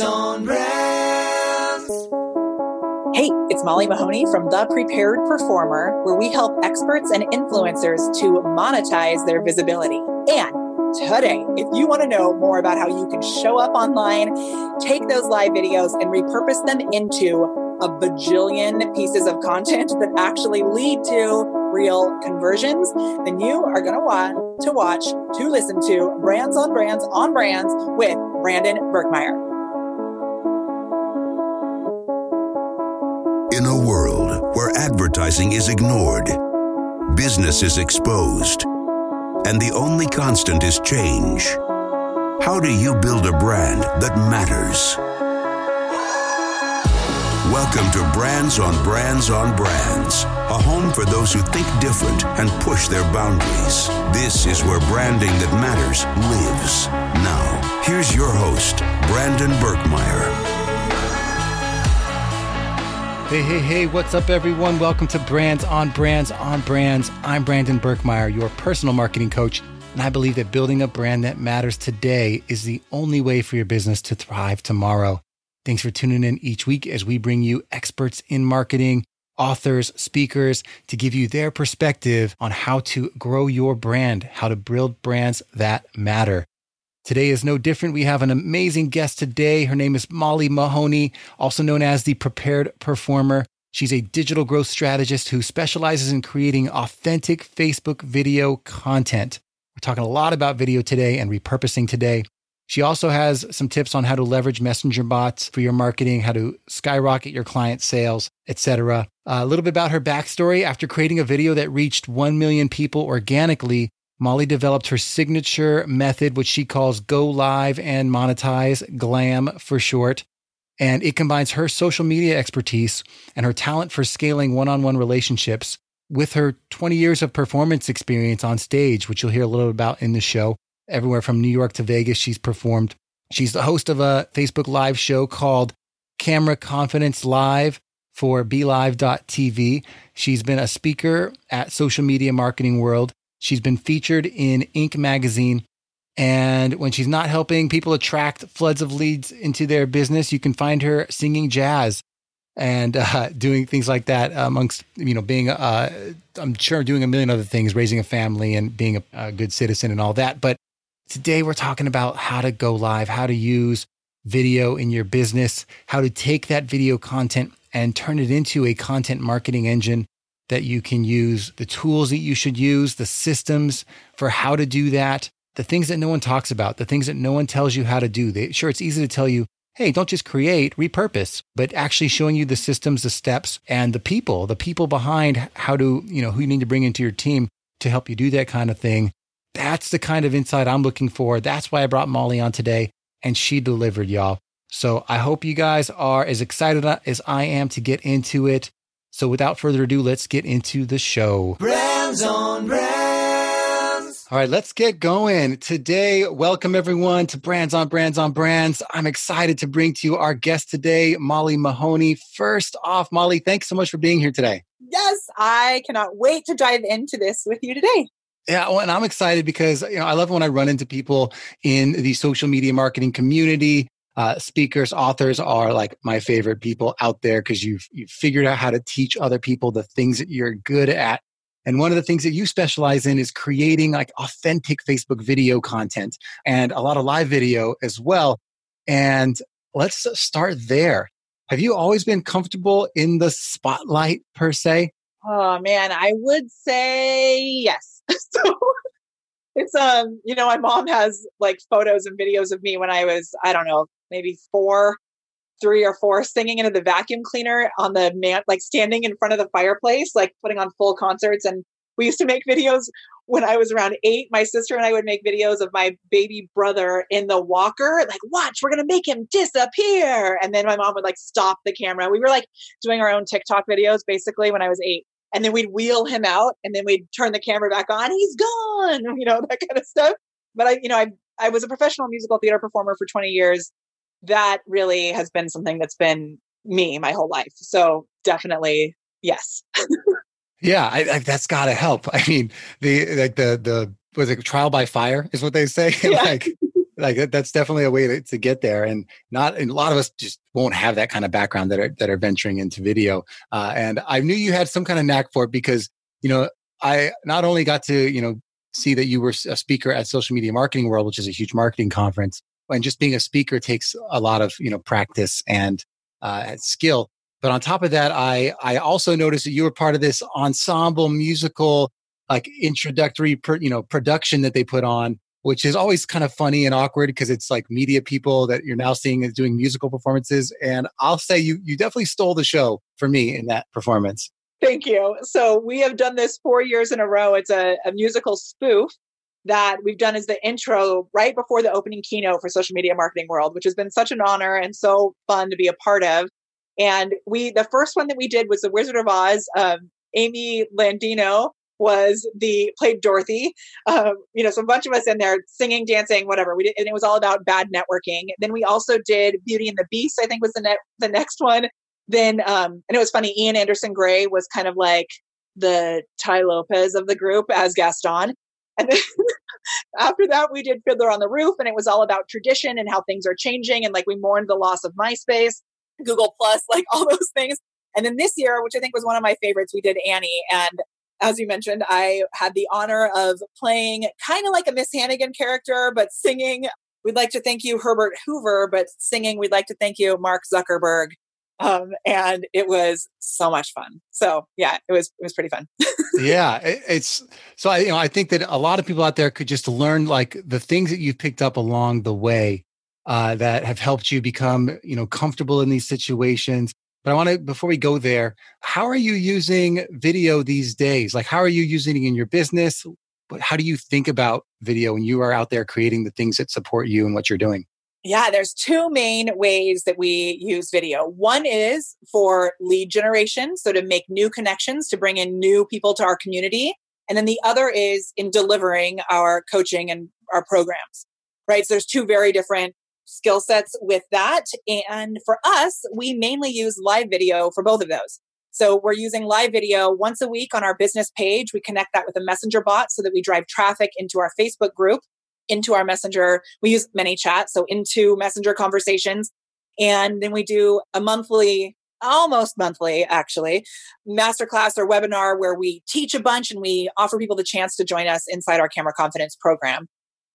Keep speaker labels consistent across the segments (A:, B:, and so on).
A: On Brands.
B: Hey, it's Molly Mahoney from The Prepared Performer, where we help experts and influencers to monetize their visibility. And today, if you want to know more about how you can show up online, take those live videos and repurpose them into a bajillion pieces of content that actually lead to real conversions, then you are going to want to watch, to listen to Brands on Brands on Brands with Brandon Birkmeyer.
C: Where advertising is ignored, business is exposed, and the only constant is change, how do you build a brand that matters? Welcome to Brands on Brands on Brands, a home for those who think different and push their boundaries. This is where branding that matters lives. Now, here's your host, Brandon Birkmeyer.
D: Hey, hey, hey, what's up, everyone? Welcome to Brands on Brands on Brands. I'm Brandon Birkmeyer, your personal marketing coach, and I believe that building a brand that matters today is the only way for your business to thrive tomorrow. Thanks for tuning in each week as we bring you experts in marketing, authors, speakers to give you their perspective on how to grow your brand, how to build brands that matter. Today is no different. We have an amazing guest today. Her name is Molly Mahoney, also known as the Prepared Performer. She's a digital growth strategist who specializes in creating authentic Facebook video content. We're talking a lot about video today and repurposing today. She also has some tips on how to leverage messenger bots for your marketing, how to skyrocket your client sales, etc. A little bit about her backstory. After creating a video that reached 1 million people organically, Molly developed her signature method, which she calls Go Live and Monetize, GLAM for short. And it combines her social media expertise and her talent for scaling one on one relationships with her 20 years of performance experience on stage, which you'll hear a little about in the show everywhere from New York to Vegas. She's performed. She's the host of a Facebook Live show called Camera Confidence Live for BeLive.tv. She's been a speaker at Social Media Marketing World. She's been featured in Inc. magazine. And when she's not helping people attract floods of leads into their business, you can find her singing jazz and uh, doing things like that amongst you know being uh, i'm sure doing a million other things raising a family and being a, a good citizen and all that but Today, we're talking about how to go live, how to use video in your business, how to take that video content and turn it into a content marketing engine that you can use, the tools that you should use, the systems for how to do that, the things that no one talks about, the things that no one tells you how to do. They, sure, it's easy to tell you, hey, don't just create, repurpose, but actually showing you the systems, the steps, and the people, the people behind how to, you know, who you need to bring into your team to help you do that kind of thing that's the kind of insight I'm looking for. That's why I brought Molly on today, and she delivered, y'all. So I hope you guys are as excited as I am to get into it. So without further ado, let's get into the show.
A: Brands on Brands.
D: All right, let's get going. Today, welcome everyone to Brands on Brands on Brands. I'm excited to bring to you our guest today, Molly Mahoney. First off, Molly, thanks so much for being here today.
B: Yes, I cannot wait to dive into this with you today.
D: Yeah, well, and I'm excited because you know I love when I run into people in the social media marketing community. Uh, speakers, authors are like my favorite people out there because you've you've figured out how to teach other people the things that you're good at. And one of the things that you specialize in is creating like authentic Facebook video content and a lot of live video as well. And let's start there. Have you always been comfortable in the spotlight per se?
B: Oh man, I would say yes so it's um you know my mom has like photos and videos of me when i was i don't know maybe four three or four singing into the vacuum cleaner on the man like standing in front of the fireplace like putting on full concerts. And we used to make videos when i was around eight my sister and i would make videos of my baby brother in the walker like watch we're gonna make him disappear. And then my mom would like stop the camera. We were like doing our own tiktok videos basically when i was eight. And then we'd wheel him out and then we'd turn the camera back on. He's gone you know that kind of stuff. But i you know i i was a professional musical theater performer for 20 years that really has been something that's been me my whole life. So definitely yes.
D: Yeah I, I, that's got to help. I mean the like the the was it trial by fire is what they say?
B: Yeah.
D: like like that's definitely a way to, to get there and not and a lot of us just won't have that kind of background that are that are venturing into video uh, and i knew you had some kind of knack for it because you know i not only got to you know see that you were a speaker at social media marketing world which is a huge marketing conference and just being a speaker takes a lot of you know practice and uh, skill but on top of that i i also noticed that you were part of this ensemble musical like introductory you know production that they put on which is always kind of funny and awkward because it's like media people that you're now seeing as doing musical performances. And I'll say you you definitely stole the show for me in that performance.
B: Thank you. So we have done this four years in a row. It's a, a musical spoof that we've done as the intro right before the opening keynote for social media marketing world, which has been such an honor and so fun to be a part of. And we, the first one that we did was the Wizard of Oz. Um, Amy Landino was the played Dorothy. Um, you know, so a bunch of us in there singing, dancing, whatever. We did, and it was all about bad networking. Then we also did Beauty and the Beast. I think was the the next one. Then um, and it was funny. Ian Anderson Gray was kind of like the Tai Lopez of the group as Gaston. And then after that, we did Fiddler on the Roof, and it was all about tradition and how things are changing. And like we mourned the loss of MySpace, Google Plus, like all those things. And then this year, which I think was one of my favorites, we did Annie. And as you mentioned, I had the honor of playing kind of like a Miss Hannigan character, but singing. We'd like to thank you, Herbert Hoover, but singing, we'd like to thank you, Mark Zuckerberg. Um, and it was so much fun. So yeah, it was it was pretty fun.
D: yeah, it, it's so I you know I think that a lot of people out there could just learn like the things that you've picked up along the way uh, that have helped you become you know comfortable in these situations but I want to, before we go there, how are you using video these days? Like, how are you using it in your business? But how do you think about video when you are out there creating the things that support you and what you're doing?
B: Yeah, there's two main ways that we use video. One is for lead generation, so to make new connections, to bring in new people to our community. And then the other is in delivering our coaching and our programs, right? So there's two very different skill sets with that. And for us, we mainly use live video for both of those. So we're using live video once a week on our business page. We connect that with a messenger bot so that we drive traffic into our Facebook group, into our messenger. We use ManyChat, so into messenger conversations. And then we do a monthly, almost monthly actually, masterclass or webinar where we teach a bunch and we offer people the chance to join us inside our camera confidence program.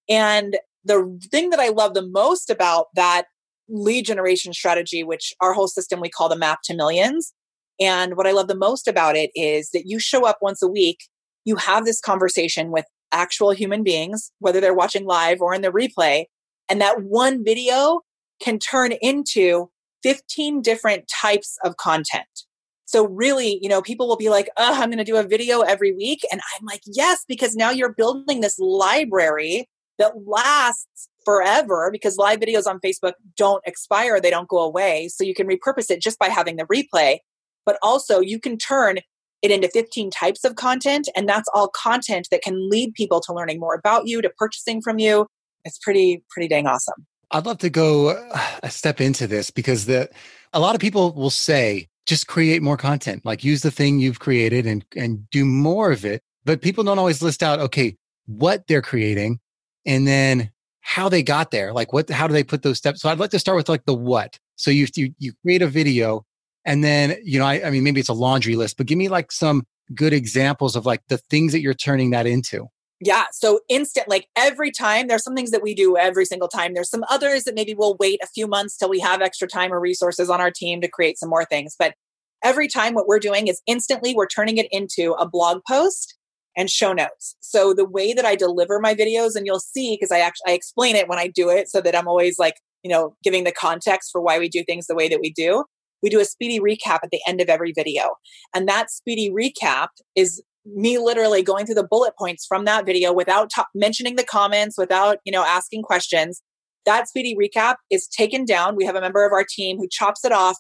B: And the thing that I love the most about that lead generation strategy, which our whole system we call the map to millions. And what I love the most about it is that you show up once a week, you have this conversation with actual human beings, whether they're watching live or in the replay. And that one video can turn into 15 different types of content. So really, you know, people will be like, oh, I'm going to do a video every week. And I'm like, yes, because now you're building this library that lasts forever because live videos on Facebook don't expire, they don't go away. So you can repurpose it just by having the replay. But also, you can turn it into 15 types of content, and that's all content that can lead people to learning more about you, to purchasing from you. It's pretty, pretty dang awesome.
D: I'd love to go uh, a step into this because the a lot of people will say just create more content, like use the thing you've created and and do more of it. But people don't always list out, okay, what they're creating, and then how they got there like what how do they put those steps so i'd like to start with like the what so you you, you create a video and then you know I, I mean maybe it's a laundry list but give me like some good examples of like the things that you're turning that into
B: yeah. So instant, like every time, there's some things that we do every single time. There's some others that maybe we'll wait a few months till we have extra time or resources on our team to create some more things. But every time, what we're doing is instantly we're turning it into a blog post and show notes. So the way that I deliver my videos, and you'll see because I actually I explain it when I do it, so that I'm always like you know giving the context for why we do things the way that we do. We do a speedy recap at the end of every video, and that speedy recap is me literally going through the bullet points from that video without mentioning the comments, without you know asking questions. That speedy recap is taken down. We have a member of our team who chops it off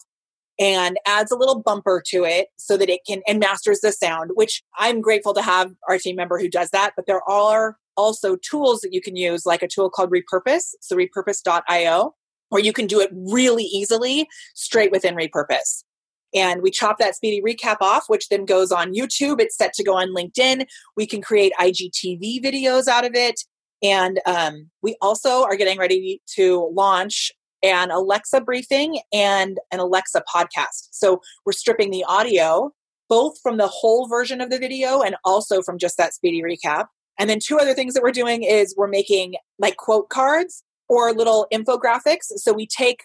B: and adds a little bumper to it so that it can and masters the sound, which I'm grateful to have our team member who does that. But there are also tools that you can use, like a tool called Repurpose, so repurpose.io, where you can do it really easily straight within Repurpose. And we chop that speedy recap off, which then goes on YouTube. It's set to go on LinkedIn. We can create IGTV videos out of it. And um, we also are getting ready to launch an Alexa briefing and an Alexa podcast. So we're stripping the audio both from the whole version of the video and also from just that speedy recap. And then two other things that we're doing is we're making like quote cards or little infographics. So we take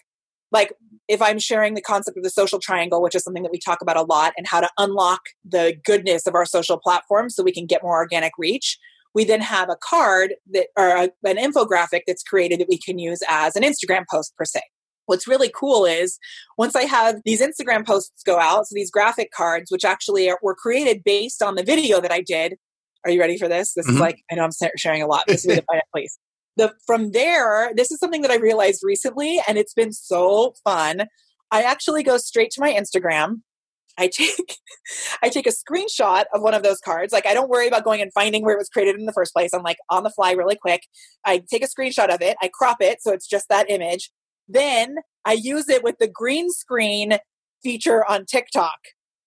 B: like if I'm sharing the concept of the social triangle, which is something that we talk about a lot, and how to unlock the goodness of our social platforms so we can get more organic reach, we then have a card that or a, an infographic that's created that we can use as an Instagram post per se. What's really cool is once I have these Instagram posts go out, so these graphic cards, which actually are, were created based on the video that I did. Are you ready for this? This mm-hmm. is like, I know I'm sharing a lot. This is the place. The, from there, this is something that I realized recently, and it's been so fun. I actually go straight to my Instagram I take I take a screenshot of one of those cards. Like I don't worry about going and finding where it was created in the first place. I'm like on the fly really quick. I take a screenshot of it, I crop it so it's just that image. Then I use it with the green screen feature on TikTok.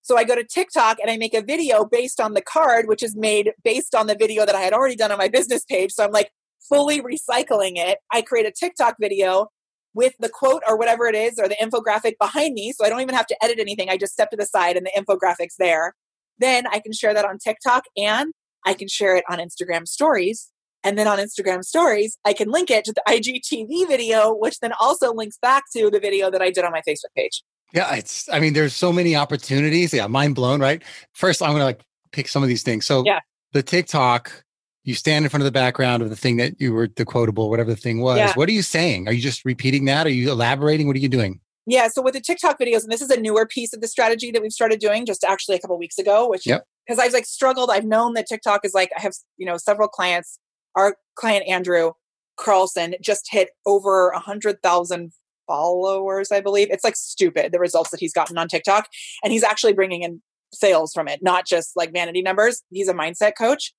B: So I go to TikTok and I make a video based on the card, which is made based on the video that I had already done on my business page. So I'm like fully recycling it. I create a TikTok video with the quote or whatever it is or the infographic behind me. So I don't even have to edit anything. I just step to the side and the infographic's there. Then I can share that on TikTok and I can share it on Instagram stories. And then on Instagram stories, I can link it to the IGTV video, which then also links back to the video that I did on my Facebook page.
D: Yeah, it's, I mean, there's so many opportunities. Yeah, mind blown, right? First, I'm going to like pick some of these things. So, yeah. the TikTok, you stand in front of the background of the thing that you were the quotable, whatever the thing was. Yeah. What are you saying? Are you just repeating that? Are you elaborating? What are you doing?
B: Yeah. So with the TikTok videos, and this is a newer piece of the strategy that we've started doing just actually a couple weeks ago, which because yep. I've like struggled. I've known that TikTok is like I have you know several clients. Our client Andrew Carlson just hit over a hundred thousand followers, I believe. It's like stupid the results that he's gotten on TikTok, and he's actually bringing in sales from it, not just like vanity numbers. He's a mindset coach.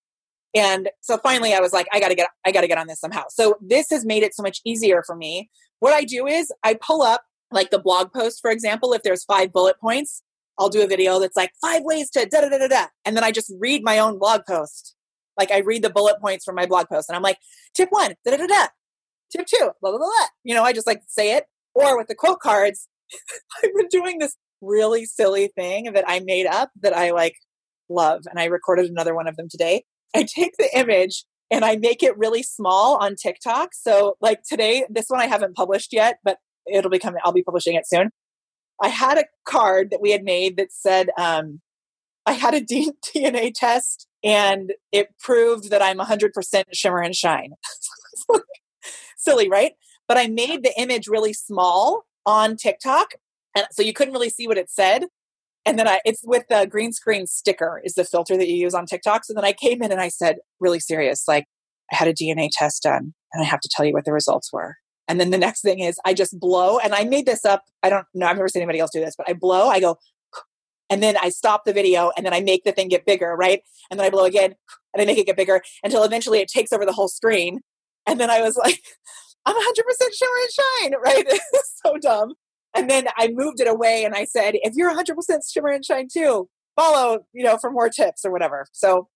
B: And so finally I was like, I gotta get, I gotta get on this somehow. So this has made it so much easier for me. What I do is I pull up like the blog post, for example, if there's five bullet points, I'll do a video that's like five ways to da da da da da. And then I just read my own blog post. Like I read the bullet points from my blog post and I'm like, tip one, da da da da. Tip two, blah, blah, blah, blah. You know, I just like say it. Or with the quote cards, I've been doing this really silly thing that I made up that I like love. And I recorded another one of them today. I take the image and I make it really small on TikTok. So like today, this one I haven't published yet, but it'll be coming. I'll be publishing it soon. I had a card that we had made that said, um, I had a DNA test and it proved that I'm 100% shimmer and shine. Silly, right? But I made the image really small on TikTok. And so you couldn't really see what it said and then I, it's with the green screen sticker is the filter that you use on TikTok. So then I came in and I said, really serious, like I had a DNA test done and I have to tell you what the results were. And then the next thing is I just blow and I made this up. I don't know. I've never seen anybody else do this, but I blow, I go, and then I stop the video and then I make the thing get bigger, right? And then I blow again and I make it get bigger until eventually it takes over the whole screen. And then I was like, I'm 100% sure and shine, right? it's so dumb. And then I moved it away and I said, if you're 100% shimmer and shine too, follow, you know, for more tips or whatever. So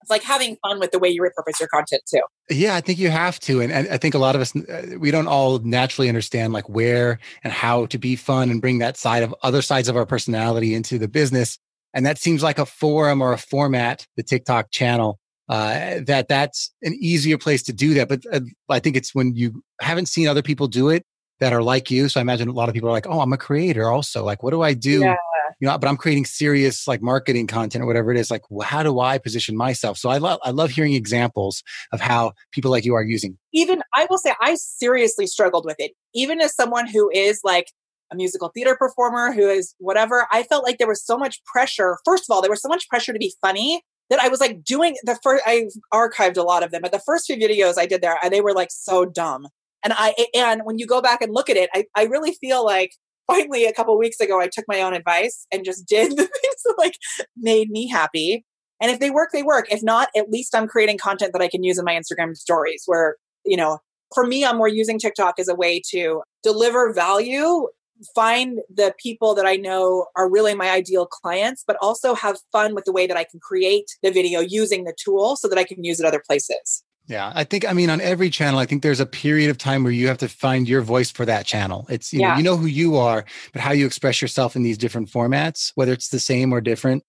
B: it's like having fun with the way you repurpose your content too.
D: Yeah, I think you have to. And, and I think a lot of us, uh, we don't all naturally understand like where and how to be fun and bring that side of other sides of our personality into the business. And that seems like a forum or a format, the TikTok channel, uh, that that's an easier place to do that. But uh, I think it's when you haven't seen other people do it that are like you. So I imagine a lot of people are like, oh, I'm a creator also. Like, what do I do? Yeah. You know, but I'm creating serious like marketing content or whatever it is. Like, well, how do I position myself? So I love I love hearing examples of how people like you are using.
B: Even I will say I seriously struggled with it. Even as someone who is like a musical theater performer, who is whatever, I felt like there was so much pressure. First of all, there was so much pressure to be funny that I was like doing the first, I've archived a lot of them, but the first few videos I did there, uh, they were like so dumb. And I and when you go back and look at it, I, I really feel like finally a couple weeks ago I took my own advice and just did the things that like made me happy. And if they work, they work. If not, at least I'm creating content that I can use in my Instagram stories where, you know, for me, I'm more using TikTok as a way to deliver value, find the people that I know are really my ideal clients, but also have fun with the way that I can create the video using the tool so that I can use it other places.
D: Yeah, I think I mean on every channel, I think there's a period of time where you have to find your voice for that channel. It's you know you know who you are, but how you express yourself in these different formats, whether it's the same or different,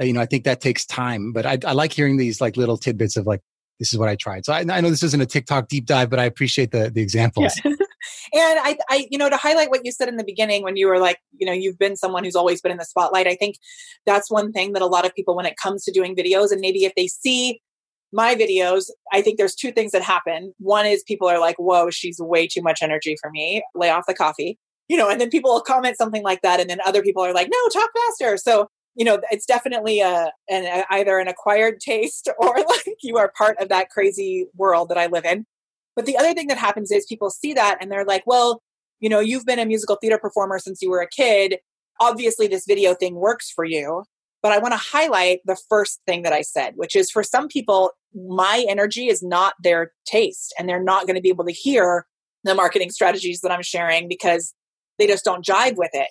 D: uh, you know, I think that takes time. But I, I like hearing these like little tidbits of like this is what I tried. So I, I know this isn't a TikTok deep dive, but I appreciate the the examples.
B: and I, I, you know, to highlight what you said in the beginning when you were like, you know, you've been someone who's always been in the spotlight. I think that's one thing that a lot of people, when it comes to doing videos, and maybe if they see my videos, I think there's two things that happen. One is people are like, whoa, she's way too much energy for me. Lay off the coffee. You know, and then people will comment something like that. And then other people are like, no, talk faster. So, you know, it's definitely a, an, a either an acquired taste or like you are part of that crazy world that I live in. But the other thing that happens is people see that and they're like, well, you know, you've been a musical theater performer since you were a kid. Obviously, this video thing works for you. But I want to highlight the first thing that I said, which is for some people, my energy is not their taste and they're not going to be able to hear the marketing strategies that I'm sharing because they just don't jive with it.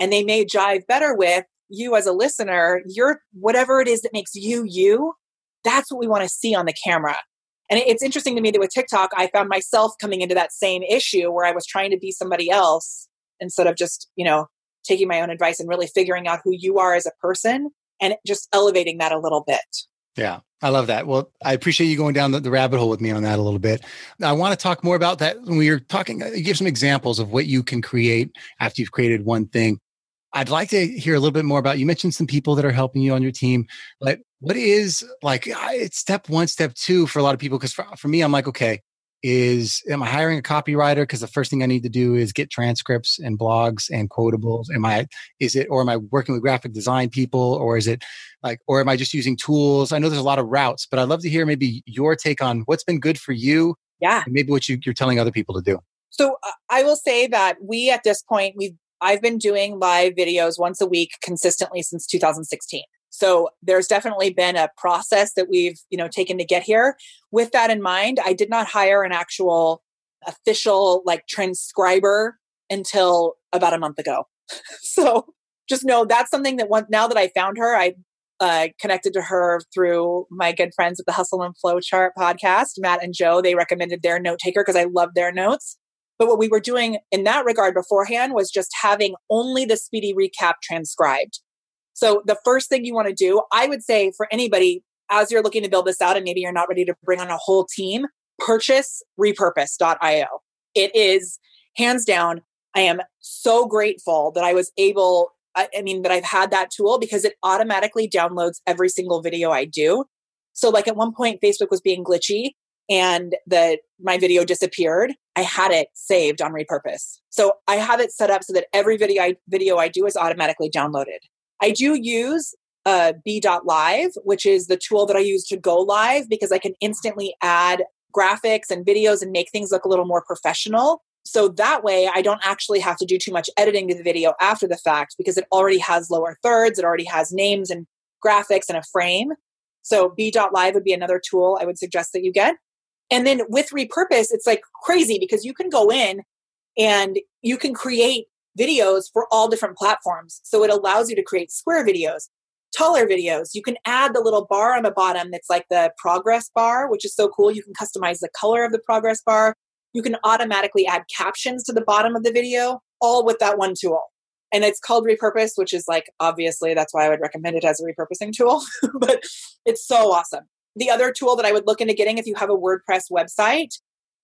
B: And they may jive better with you as a listener, your whatever it is that makes you you. That's what we want to see on the camera. And it's interesting to me that with TikTok, I found myself coming into that same issue where I was trying to be somebody else instead of just, you know, taking my own advice and really figuring out who you are as a person and just elevating that a little bit.
D: Yeah, I love that. Well, I appreciate you going down the, the rabbit hole with me on that a little bit. I want to talk more about that when we were talking. You give some examples of what you can create after you've created one thing. I'd like to hear a little bit more about. You mentioned some people that are helping you on your team. but what is like? It's step one, step two for a lot of people. Because for, for me, I'm like, okay, is am I hiring a copywriter? Because the first thing I need to do is get transcripts and blogs and quotables. Am I is it or am I working with graphic design people or is it like or am I just using tools? I know there's a lot of routes, but I'd love to hear maybe your take on what's been good for you
B: Yeah.
D: and maybe what you, you're telling other people to do.
B: So uh, I will say that we at this point we've I've been doing live videos once a week consistently since 2016. So there's definitely been a process that we've, you know, taken to get here. With that in mind, I did not hire an actual official like transcriber until about a month ago. so just know that's something that one, now that I found her, I uh, connected to her through my good friends at the Hustle and Flow Chart podcast, Matt and Joe. They recommended their note taker because I love their notes. But what we were doing in that regard beforehand was just having only the speedy recap transcribed. So the first thing you want to do, I would say for anybody, as you're looking to build this out and maybe you're not ready to bring on a whole team, purchase repurpose.io. It is hands down. I am so grateful that I was able, I, mean, that I've had that tool because it automatically downloads every single video I do. So like at one point, Facebook was being glitchy and the my video disappeared. I had it saved on repurpose. So I have it set up so that every video I video I do is automatically downloaded. I do use uh, BeLive, which is the tool that I use to go live because I can instantly add graphics and videos and make things look a little more professional. So that way I don't actually have to do too much editing to the video after the fact because it already has lower thirds, it already has names and graphics and a frame. So BeLive would be another tool I would suggest that you get. And then with repurpose, it's like crazy because you can go in and you can create videos for all different platforms. So it allows you to create square videos, taller videos. You can add the little bar on the bottom that's like the progress bar, which is so cool. You can customize the color of the progress bar. You can automatically add captions to the bottom of the video, all with that one tool. And it's called Repurpose, which is like obviously that's why I would recommend it as a repurposing tool, but it's so awesome. The other tool that I would look into getting if you have a WordPress website,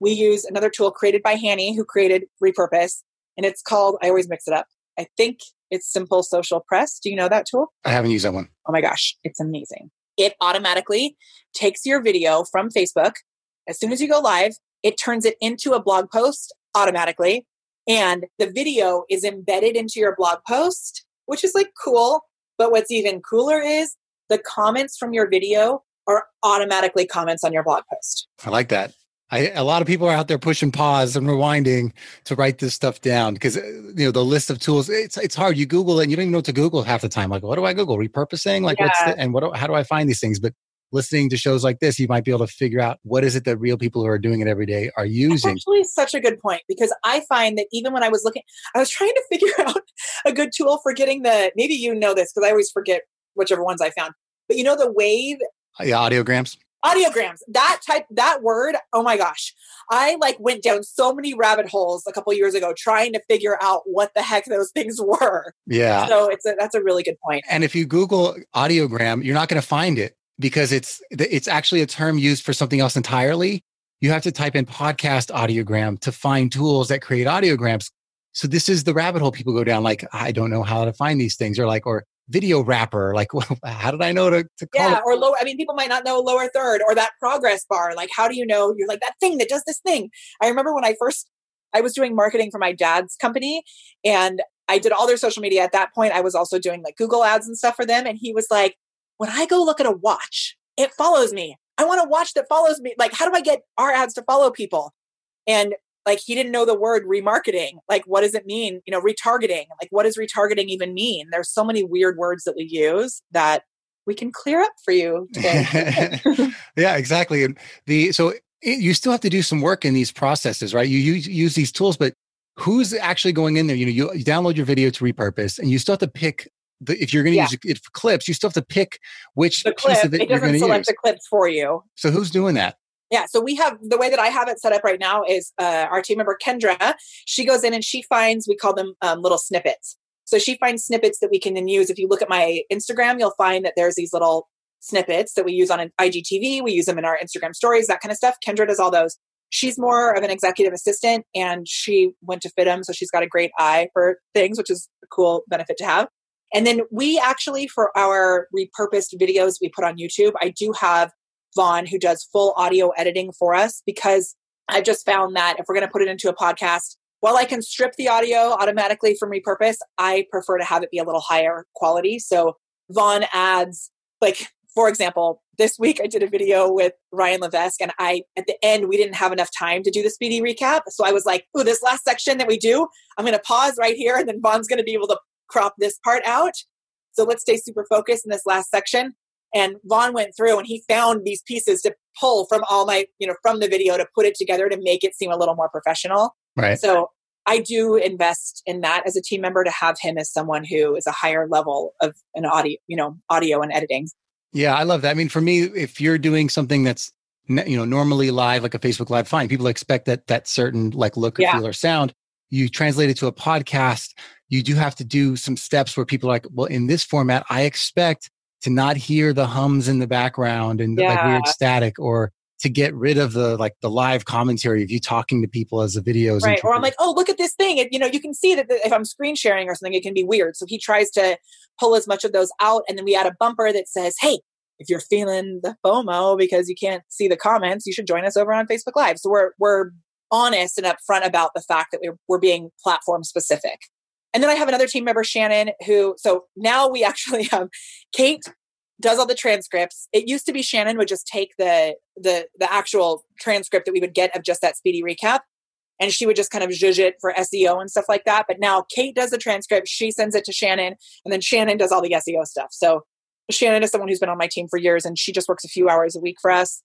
B: we use another tool created by Hani, who created Repurpose, and it's called, I always mix it up. I think it's Simple Social Press. Do you know that tool?
D: I haven't used that one.
B: Oh my gosh, it's amazing. It automatically takes your video from Facebook. As soon as you go live, it turns it into a blog post automatically. And the video is embedded into your blog post, which is like cool. But what's even cooler is the comments from your video are automatically comments on your blog post.
D: I like that. I, a lot of people are out there pushing pause and rewinding to write this stuff down because uh, you know the list of tools. It's it's hard. You Google it, and you don't even know what to Google half the time. Like, what do I Google? Repurposing? Like, what's
B: Yeah.
D: the, and what? do- How do I find these things? But listening to shows like this, you might be able to figure out what is it that real people who are doing it every day are
B: That's
D: using.
B: actually such a good point because I find that even when I was looking, I was trying to figure out a good tool for getting the. Maybe you know this because I always forget whichever ones I found. But you know the wave uh,
D: Yeah, audiograms.
B: Audiograms. That type, that word. Oh my gosh, I like went down so many rabbit holes a couple years ago trying to figure out what the heck those things were.
D: Yeah.
B: So it's a, that's a really good point.
D: And if you Google audiogram, you're not going to find it because it's it's actually a term used for something else entirely. You have to type in podcast audiogram to find tools that create audiograms. So this is the rabbit hole people go down. Like I don't know how to find these things, or like or video wrapper. Like well, how did I know to, to call
B: yeah,
D: it?
B: or lower. I mean, people might not know lower third or that progress bar. Like how do you know you're like that thing that does this thing? I remember when I first I was doing marketing for my dad's company, and I did all their social media. At that point, I was also doing like Google ads and stuff for them. And he was like, when I go look at a watch, it follows me. I want a watch that follows me. Like, how do I get our ads to follow people? And like, he didn't know the word remarketing. Like, what does it mean? You know, retargeting. Like, what does retargeting even mean? There's so many weird words that we use that we can clear up for you today.
D: yeah, exactly. And the so it, you still have to do some work in these processes, right? You use use these tools, but who's actually going in there? You know, you, you download your video to repurpose, and you still have to pick the, if you're going to
B: Yeah.
D: use it for clips, you still have to pick which
B: the
D: piece of it,
B: it
D: you're going
B: doesn't
D: to
B: select
D: use.
B: the clips for you.
D: So who's doing that?
B: Yeah, so we have the way that I have it set up right now is uh, our team member Kendra. She goes in and she finds we call them um, little snippets. So she finds snippets that we can then use. If you look at my Instagram, you'll find that there's these little snippets that we use on IGTV. We use them in our Instagram stories, that kind of stuff. Kendra does all those. She's more of an executive assistant, and she went to FIDM, so she's got a great eye for things, which is a cool benefit to have. And then we actually, for our repurposed videos we put on YouTube, I do have Vaughn who does full audio editing for us because I've just found that if we're going to put it into a podcast, while I can strip the audio automatically from repurpose, I prefer to have it be a little higher quality. So Vaughn adds, like, for example, this week I did a video with Ryan Levesque, and I, at the end, we didn't have enough time to do the speedy recap. So I was like, oh, this last section that we do, I'm going to pause right here, and then Vaughn's going to be able to crop this part out. So let's stay super focused in this last section. And Vaughn went through and he found these pieces to pull from all my, you know, from the video to put it together to make it seem a little more professional.
D: Right.
B: So I do invest in that as a team member to have him as someone who is a higher level of an audio, you know, audio and editing.
D: Yeah, I love that. I mean, for me, if you're doing something that's you know normally live, like a Facebook Live, fine. People expect that that certain like look or
B: Yeah.
D: feel or sound. You translate it to a podcast. You do have to do some steps where people are like, well, in this format, I expect to not hear the hums in the background and like
B: Yeah.
D: weird static, or to get rid of the like the live commentary of you talking to people as the videos.
B: right or i'm like oh look at this thing it, you know you can see that the, if i'm screen sharing or something it can be weird so he tries to pull as much of those out and then we add a bumper that says hey if you're feeling the fomo because you can't see the comments you should join us over on facebook live so we're we're honest and upfront about the fact that we're, we're being platform specific and then i have another team member shannon who so now we actually have kate does all the transcripts. It used to be Shannon would just take the the the actual transcript that we would get of just that speedy recap and she would just kind of zhuzh it for SEO and stuff like that. But now Kate does the transcript, she sends it to Shannon, and then Shannon does all the SEO stuff. So Shannon is someone who's been on my team for years and she just works a few hours a week for us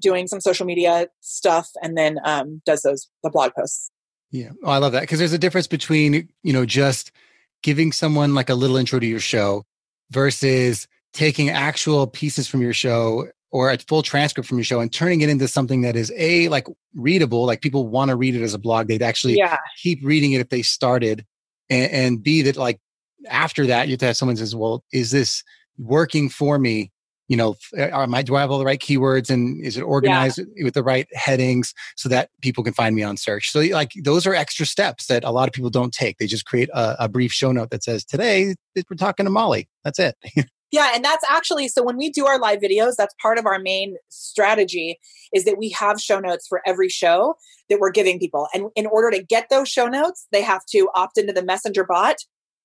B: doing some social media stuff and then um, does those the blog posts.
D: Yeah, oh, I love that because there's a difference between you know just giving someone like a little intro to your show versus taking actual pieces from your show or a full transcript from your show and turning it into something that is a like readable, like people want to read it as a blog. They'd actually
B: Yeah.
D: keep reading it if they started, and, and b that like after that you have to have someone says, well, is this working for me? You know, f- uh, um, are my, do I have all the right keywords and is it organized with the right headings so that people can find me on search? So like those are extra steps that a lot of people don't take. They just create a, a brief show note that says today we're talking to Molly. That's it.
B: Yeah, and that's actually so when we do our live videos, that's part of our main strategy is that we have show notes for every show that we're giving people. And in order to get those show notes, they have to opt into the Messenger bot.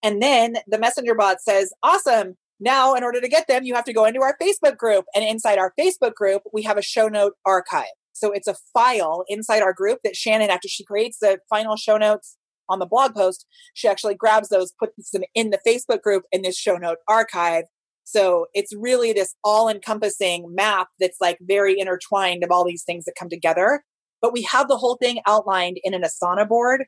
B: And then the Messenger bot says, "Awesome. Now, in order to get them, you have to go into our Facebook group. And inside our Facebook group, we have a show note archive. So it's a file inside our group that Shannon, after she creates the final show notes on the blog post, she actually grabs those, puts them in the Facebook group in this show note archive. So it's really this all encompassing map that's like very intertwined of all these things that come together. But we have the whole thing outlined in an Asana board.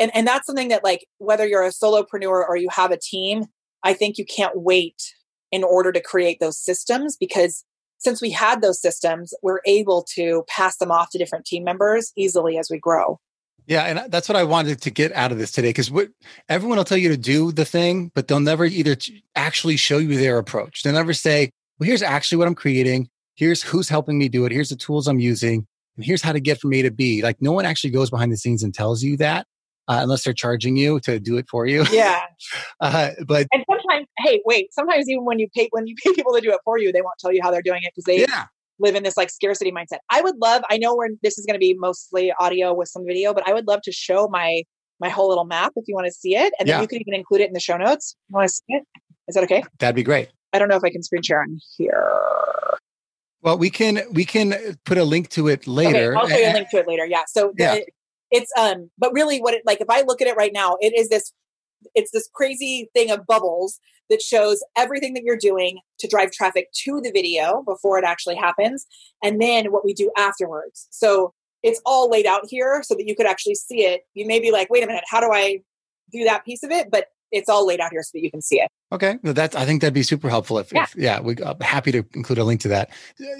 B: And, and that's something that, like, whether you're a solopreneur or you have a team, I think you can't wait in order to create those systems because since we had those systems, we're able to pass them off to different team members easily as we grow.
D: Yeah, and that's what I wanted to get out of this today because what everyone will tell you to do the thing, but they'll never either actually show you their approach. They'll never say, "Well, here's actually what I'm creating. Here's who's helping me do it. Here's the tools I'm using, and here's how to get from A to B." Like no one actually goes behind the scenes and tells you that uh, unless they're charging you to do it for you.
B: Yeah.
D: uh, but
B: and sometimes, hey, wait. Sometimes even when you pay when you pay people to do it for you, they won't tell you how they're doing it because they
D: yeah
B: live in this like scarcity mindset. I would love, I know where this is going to be mostly audio with some video, but I would love to show my my whole little map if you want to see it. And
D: Yeah.
B: then you can even include it in the show notes. You want to see it? Is that okay?
D: that'd be great.
B: I don't know if I can screen share on here.
D: Well, we can we can put a link to it later.
B: Okay, I'll show you a link to it later. Yeah. So the,
D: Yeah.
B: It's um, but really, what it like if I look at it right now, it is this. It's this crazy thing of bubbles that shows everything that you're doing to drive traffic to the video before it actually happens, and then what we do afterwards. So it's all laid out here so that you could actually see it. You may be like, wait a minute, how do I do that piece of it? But it's all laid out here so that you can see it.
D: Okay, that's I think that'd be super helpful. If yeah, if, yeah we I'm happy to include a link to that.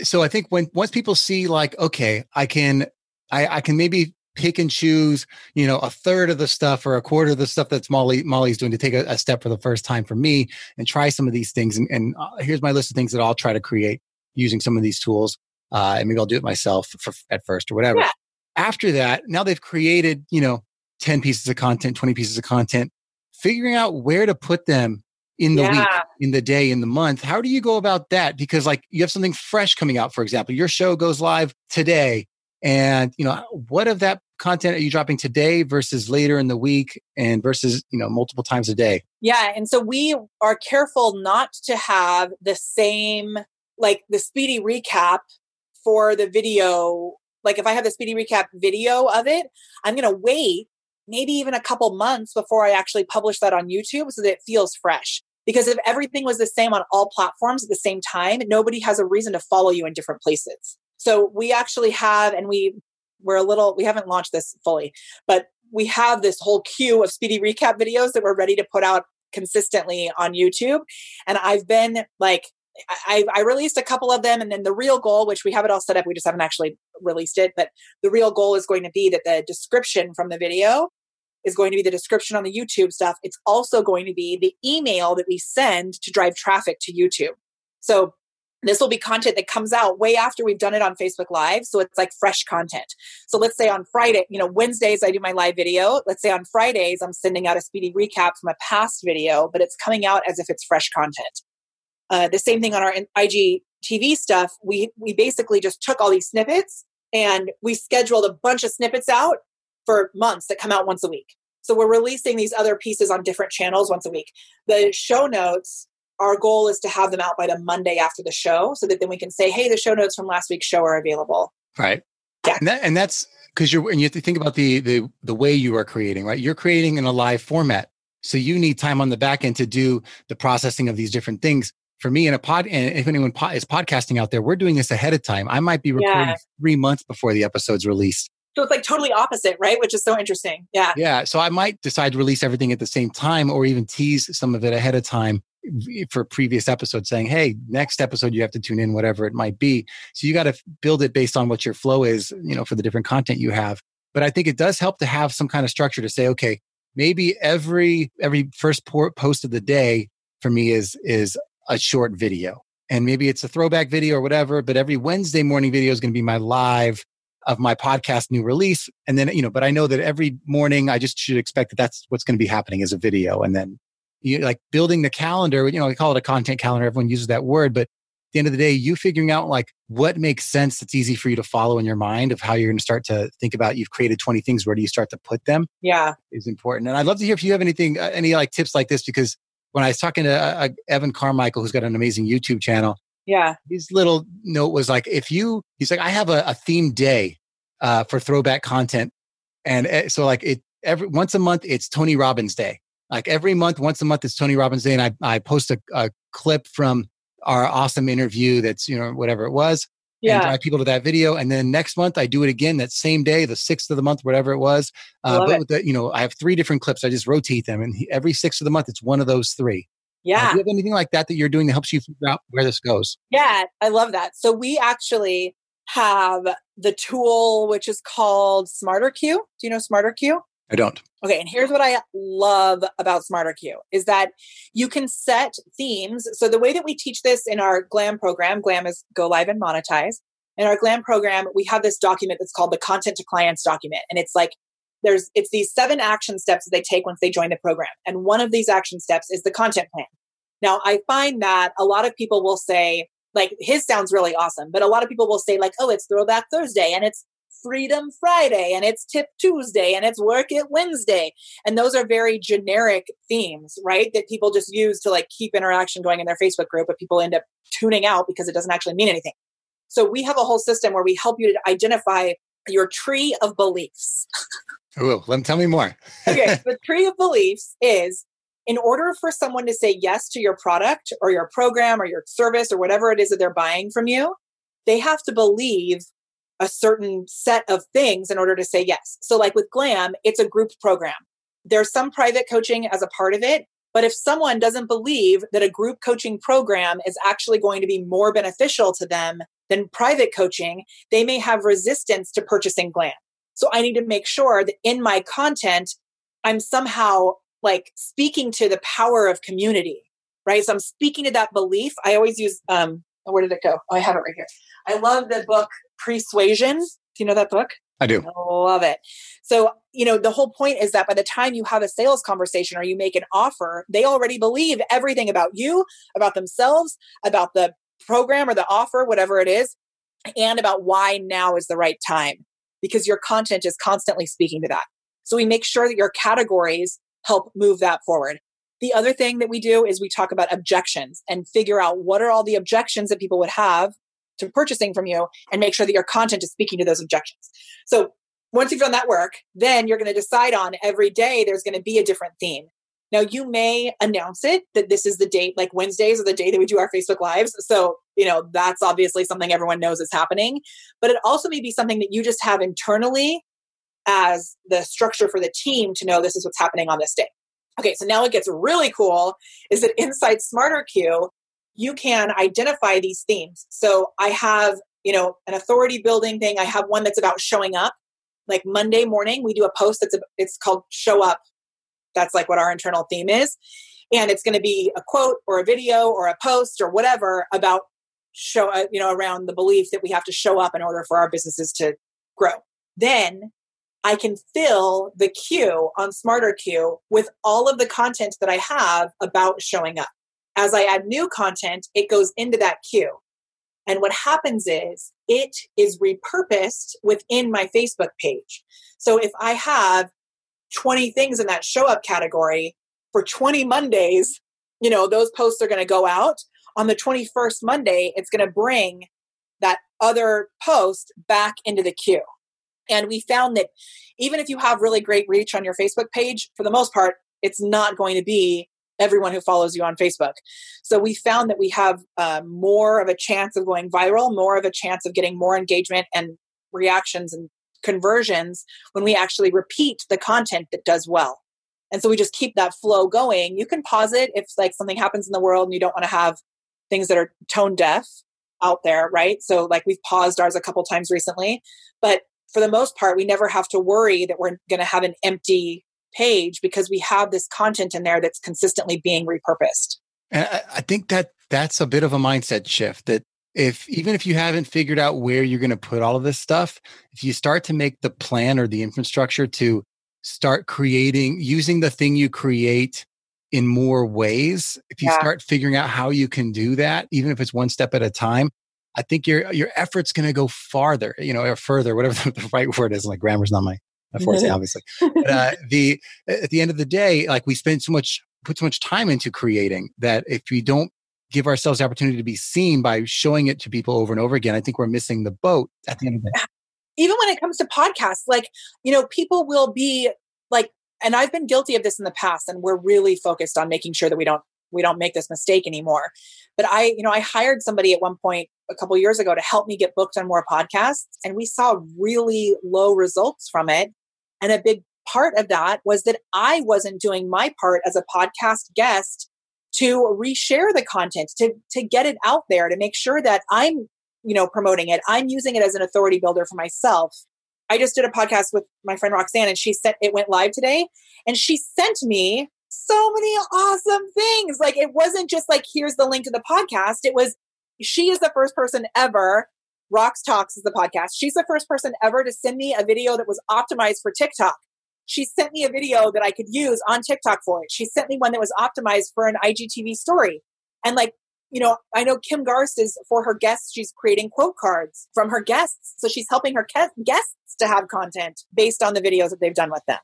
D: So I think when once people see like, okay, I can I, I can maybe pick and choose, you know, a third of the stuff or a quarter of the stuff that's Molly Molly's doing to take a, a step for the first time for me and try some of these things. And, and uh, here's my list of things that I'll try to create using some of these tools. Uh, and maybe I'll do it myself for, at first or whatever.
B: Yeah.
D: After that, now they've created, you know, 10 pieces of content, 20 pieces of content, figuring out where to put them in the week, in the day, in the month. How do you go about that? Because like you have something fresh coming out, for example, your show goes live today. And you know, what of that content are you dropping today versus later in the week and versus, you know, multiple times a day?
B: Yeah. And so we are careful not to have the same, like the speedy recap for the video. Like if I have the speedy recap video of it, I'm going to wait maybe even a couple months before I actually publish that on YouTube so that it feels fresh. Because if everything was the same on all platforms at the same time, nobody has a reason to follow you in different places. So we actually have, and we we're a little, we haven't launched this fully, but we have this whole queue of speedy recap videos that we're ready to put out consistently on YouTube. And I've been like, I, I released a couple of them, and then the real goal, which we have it all set up, we just haven't actually released it, but the real goal is going to be that the description from the video is going to be the description on the YouTube stuff. It's also going to be the email that we send to drive traffic to YouTube. So this will be content that comes out way after we've done it on Facebook Live. So it's like fresh content. So let's say on Friday, you know, Wednesdays I do my live video. Let's say on Fridays I'm sending out a speedy recap from a past video, but it's coming out as if it's fresh content. Uh, the same thing on our IGTV stuff. We we basically just took all these snippets and we scheduled a bunch of snippets out for months that come out once a week. So we're releasing these other pieces on different channels once a week. The show notes our goal is to have them out by the Monday after the show so that then we can say, hey, the show notes from last week's show are available.
D: Right.
B: Yeah.
D: And, that, and that's because you're, and you have to think about the, the, the way you are creating, right? You're creating in a live format. So you need time on the back end to do the processing of these different things. For me in a pod, and if anyone is podcasting out there, we're doing this ahead of time. I might be recording
B: Yeah.
D: three months before the episode's released.
B: So it's like totally opposite, right? Which is so interesting. Yeah.
D: Yeah. So I might decide to release everything at the same time or even tease some of it ahead of time for previous episodes saying, hey, next episode you have to tune in, whatever it might be. So you got to build it based on what your flow is, you know, for the different content you have. But I think it does help to have some kind of structure to say, okay, maybe every every first post of the day for me is is a short video. And maybe it's a throwback video or whatever, but every Wednesday morning video is going to be my live of my podcast new release. And then, you know, but I know that every morning I just should expect that that's what's going to be happening as a video. And then you like building the calendar, you know, we call it a content calendar. Everyone uses that word, but at the end of the day, you figuring out like what makes sense that's easy for you to follow in your mind of how you're going to start to think about you've created 20 things. Where do you start to put them
B: Yeah.
D: is important. And I'd love to hear if you have anything, uh, any like tips like this, because when I was talking to uh, Evan Carmichael, who's got an amazing YouTube channel,
B: Yeah.
D: his little note was like, if you, he's like, I have a, a themed day uh, for throwback content. And uh, so like it, every, once a month, it's Tony Robbins day. Like every month, once a month, it's Tony Robbins day. And I, I post a, a clip from our awesome interview that's, you know, whatever it was and
B: Yeah.
D: drive people to that video. And then next month I do it again that same day, the sixth of the month, whatever it was. Uh, but
B: it.
D: with the, you know, I have three different clips. I just rotate them, and every sixth of the month, it's one of those three.
B: Yeah.
D: Uh, do you have anything like that that you're doing that helps you figure out where this goes?
B: Yeah, I love that. So we actually have the tool which is called SmarterQueue. Do you know SmarterQueue?
D: I don't.
B: Okay, and here's what I love about SmarterQueue is that you can set themes. So the way that we teach this in our GLAM program, GLAM is go live and monetize. In our GLAM program, we have this document that's called the content to clients document. And it's like there's it's these seven action steps that they take once they join the program. And one of these action steps is the content plan. Now, I find that a lot of people will say, like, his sounds really awesome, but a lot of people will say, like, oh, it's Throwback Thursday and it's Freedom Friday and it's Tip Tuesday and it's Work It Wednesday. And those are very generic themes, right? That people just use to like keep interaction going in their Facebook group, but people end up tuning out because it doesn't actually mean anything. So we have a whole system where we help you to identify your tree of beliefs.
D: Oh, let me tell me more.
B: okay, the tree of beliefs is in order for someone to say yes to your product or your program or your service or whatever it is that they're buying from you, they have to believe a certain set of things in order to say yes. So, like with GLAM, it's a group program. There's some private coaching as a part of it. But if someone doesn't believe that a group coaching program is actually going to be more beneficial to them than private coaching, they may have resistance to purchasing GLAM. So I need to make sure that in my content, I'm somehow like speaking to the power of community, right? So I'm speaking to that belief. I always use, um, where did it go? Oh, I have it right here. I love the book Persuasion. Do you know that book?
D: I do.
B: I love it. So, you know, the whole point is that by the time you have a sales conversation or you make an offer, they already believe everything about you, about themselves, about the program or the offer, whatever it is, and about why now is the right time because your content is constantly speaking to that. So we make sure that your categories help move that forward. The other thing that we do is we talk about objections and figure out what are all the objections that people would have to purchasing from you and make sure that your content is speaking to those objections. So once you've done that work, then you're going to decide on every day there's going to be a different theme. Now you may announce it that this is the date, like Wednesdays are the day that we do our Facebook lives. So, you know, that's obviously something everyone knows is happening. But it also may be something that you just have internally as the structure for the team to know this is what's happening on this day. Okay, so now it gets really cool is that inside Smarter SmarterQueue, you can identify these themes. So I have, you know, an authority building thing. I have one that's about showing up. Like Monday morning, we do a post that's a, it's called show up. That's like what our internal theme is. And it's going to be a quote or a video or a post or whatever about show, uh, you know, around the belief that we have to show up in order for our businesses to grow. Then I can fill the queue on SmarterQueue with all of the content that I have about showing up as I add new content, it goes into that queue. And what happens is it is repurposed within my Facebook page. So if I have 20 things in that show up category for 20 Mondays, you know, those posts are going to go out. On the 21st Monday, it's going to bring that other post back into the queue. And we found that even if you have really great reach on your Facebook page, for the most part, it's not going to be everyone who follows you on Facebook. So we found that we have uh, more of a chance of going viral, more of a chance of getting more engagement and reactions and conversions when we actually repeat the content that does well. And so we just keep that flow going. You can pause it if like something happens in the world and you don't want to have things that are tone deaf out there, right? So like we've paused ours a couple times recently, but for the most part, we never have to worry that we're going to have an empty page because we have this content in there that's consistently being repurposed.
D: And I, I think that that's a bit of a mindset shift that if even if you haven't figured out where you're going to put all of this stuff, if you start to make the plan or the infrastructure to start creating using the thing you create in more ways, if you yeah. start figuring out how you can do that, even if it's one step at a time, I think your your effort's going to go farther, you know, or further, whatever the right word is. Like grammar's not my unfortunately, obviously. But uh, the at the end of the day, like we spend so much, put so much time into creating that if we don't give ourselves the opportunity to be seen by showing it to people over and over again, I think we're missing the boat at the end of the day.
B: Even when it comes to podcasts, like you know, people will be like, and I've been guilty of this in the past, and we're really focused on making sure that we don't we don't make this mistake anymore. But I, you know, I hired somebody at one point a couple years ago to help me get booked on more podcasts, and we saw really low results from it. And a big part of that was that I wasn't doing my part as a podcast guest to reshare the content, to, to get it out there, to make sure that I'm, you know, promoting it. I'm using it as an authority builder for myself. I just did a podcast with my friend Roxanne and she said it went live today and she sent me so many awesome things. Like it wasn't just like, here's the link to the podcast. It was, she is the first person ever. Rocks Talks is the podcast. She's the first person ever to send me a video that was optimized for TikTok. She sent me a video that I could use on TikTok for it. She sent me one that was optimized for an IGTV story. And like, you know, I know Kim Garst is for her guests, she's creating quote cards from her guests. So she's helping her guests to have content based on the videos that they've done with them.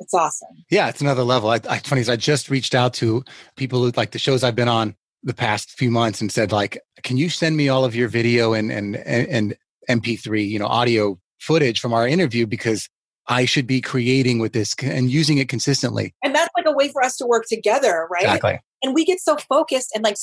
B: It's awesome.
D: Yeah, it's another level. I, I funny is I just reached out to people who like the shows I've been on the past few months and said like, can you send me all of your video and and and, and MP3, you know, audio footage from our interview because I should be creating with this and using it consistently.
B: And that's like a way for us to work together, right?
D: Exactly.
B: And we get so focused and like,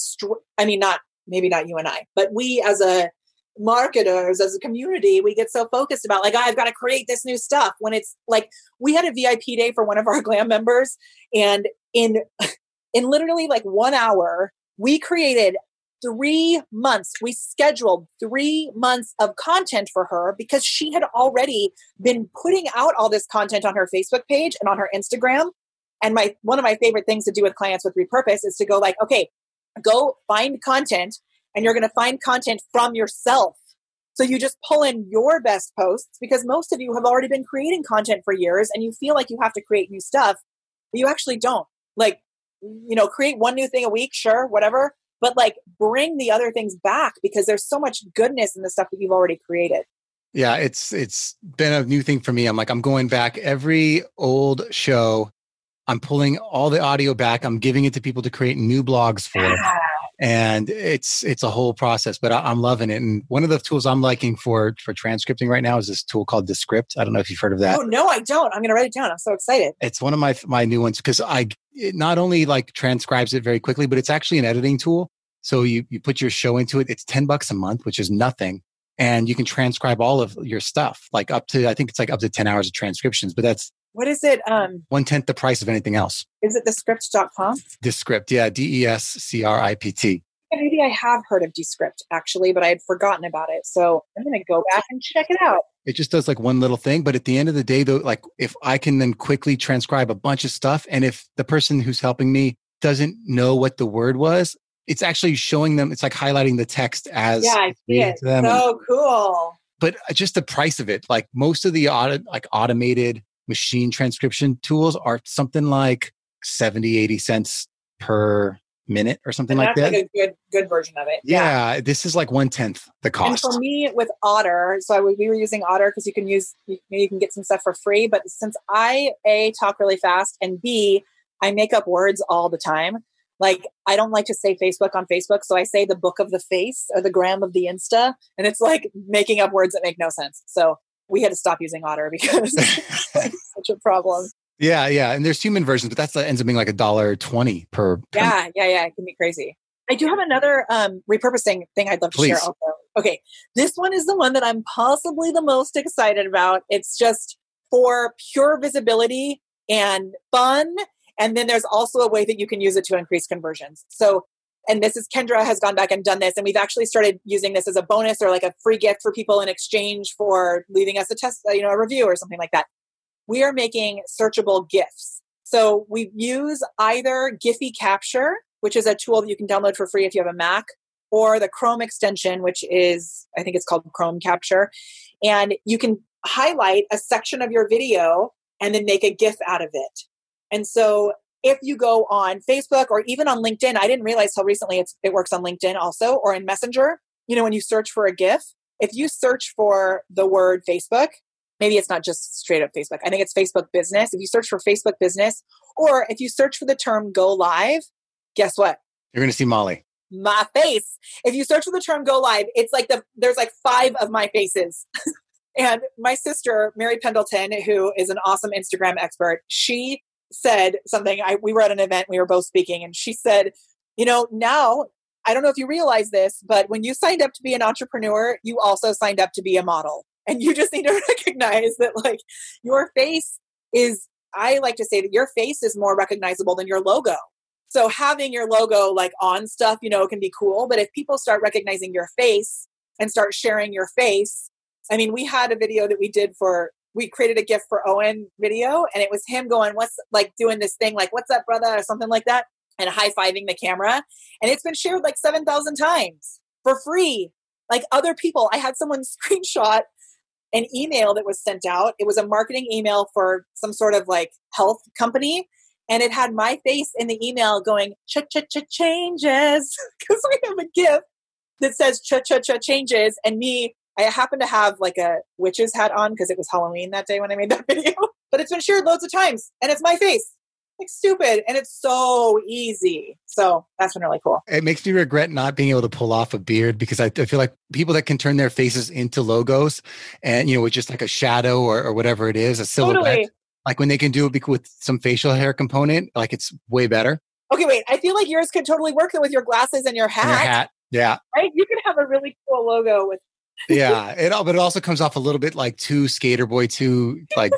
B: I mean, not maybe not you and I, but we as a marketers, as a community, we get so focused about like, oh, I've got to create this new stuff when it's like we had a VIP day for one of our glam members and in in literally like one hour, we created three months. We scheduled three months of content for her because she had already been putting out all this content on her Facebook page and on her Instagram. And my one of my favorite things to do with clients with repurpose is to go like, okay, go find content and you're going to find content from yourself. So you just pull in your best posts because most of you have already been creating content for years and you feel like you have to create new stuff, but you actually don't. Like, you know, create one new thing a week, sure, whatever, but like bring the other things back because there's so much goodness in the stuff that you've already created.
D: Yeah, it's it's been a new thing for me. I'm like I'm going back every old show. I'm pulling all the audio back. I'm giving it to people to create new blogs for. Yeah. And it's it's a whole process, but I, am loving it. And one of the tools I'm liking for for transcripting right now is this tool called Descript. I don't know if you've heard of that.
B: Oh no, I don't. I'm going to write it down. I'm so excited.
D: It's one of my my new ones because I it not only like transcribes it very quickly, but it's actually an editing tool. So you, you put your show into it. It's 10 bucks a month, which is nothing. And you can transcribe all of your stuff, like up to, I think it's like up to 10 hours of transcriptions, but that's
B: what is it? Um,
D: one tenth the price of anything else.
B: Is it descript.com?
D: Descript, yeah, D E S C R I P T.
B: Maybe I have heard of Descript actually, but I had forgotten about it. So I'm going to go back and check it out.
D: It just does like one little thing. But at the end of the day, though, like if I can then quickly transcribe a bunch of stuff, and if the person who's helping me doesn't know what the word was, it's actually showing them, it's like highlighting the text as
B: yeah, I see it. so cool.
D: But uh, just the price of it, like most of the auto, like automated machine transcription tools are something like 70, 80 cents per minute or something like that.
B: Like a good good version of it.
D: Yeah, yeah. this is like one tenth the cost.
B: And for me, with Otter, so I was, we were using Otter because you can use you, you, can get some stuff for free. But since I a talk really fast and b I make up words all the time. Like I don't like to say Facebook on Facebook, so I say the book of the face or the gram of the Insta, and it's like making up words that make no sense. So we had to stop using Otter because it's such a problem.
D: Yeah, yeah, and there's human versions, but that's that ends up being like a dollar twenty per.
B: Yeah, yeah, yeah. It can be crazy. I do have another um, repurposing thing I'd love to Please. share. Also, okay, this one is the one that I'm possibly the most excited about. It's just for pure visibility and fun and then there's also a way that you can use it to increase conversions. So, and this is Kendra has gone back and done this, and we've actually started using this as a bonus or like a free gift for people in exchange for leaving us a test, you know, a review or something like that. We are making searchable GIFs. So we use either Giphy Capture, which is a tool that you can download for free if you have a Mac, or the Chrome extension, which is, I think it's called Chrome Capture. And you can highlight a section of your video and then make a GIF out of it. And so if you go on Facebook or even on LinkedIn, I didn't realize till recently it works on LinkedIn also or in Messenger. You know, when you search for a GIF, if you search for the word Facebook, maybe it's not just straight up Facebook. I think it's Facebook business. If you search for Facebook business or if you search for the term go live, guess what?
D: You're going to see Molly.
B: My face. If you search for the term go live, it's like the there's like five of my faces. and my sister, Mary Pendleton, who is an awesome Instagram expert, she said something. I, we were at an event, we were both speaking, and she said, You know, now I don't know if you realize this, but when you signed up to be an entrepreneur, you also signed up to be a model. And you just need to recognize that, like, your face is, I like to say that your face is more recognizable than your logo. So having your logo like on stuff, you know, can be cool. But if people start recognizing your face and start sharing your face, I mean, we had a video that we did for we created a gift for Owen video and it was him going, What's like doing this thing, like, what's up, brother? or something like that, and high fiving the camera. And it's been shared like 7,000 times for free. Like other people, I had someone screenshot an email that was sent out. It was a marketing email for some sort of like health company. And it had my face in the email going, cha cha cha changes. Because I have a gift that says cha cha cha changes. And me I happen to have like a witch's hat on because it was Halloween that day when I made that video. But it's been shared loads of times and it's my face. Like stupid. And it's so easy. So that's been really cool.
D: It makes me regret not being able to pull off a beard because I, I feel like people that can turn their faces into logos and, you know, with just like a shadow or, or whatever it is, a silhouette. Totally. Like when they can do it with some facial hair component, like it's way better.
B: Okay, wait. I feel like yours could totally work with your glasses and your hat. And your hat.
D: Yeah.
B: Right? You can have a really cool logo with
D: yeah, it all, but it also comes off a little bit like too skater boy, too like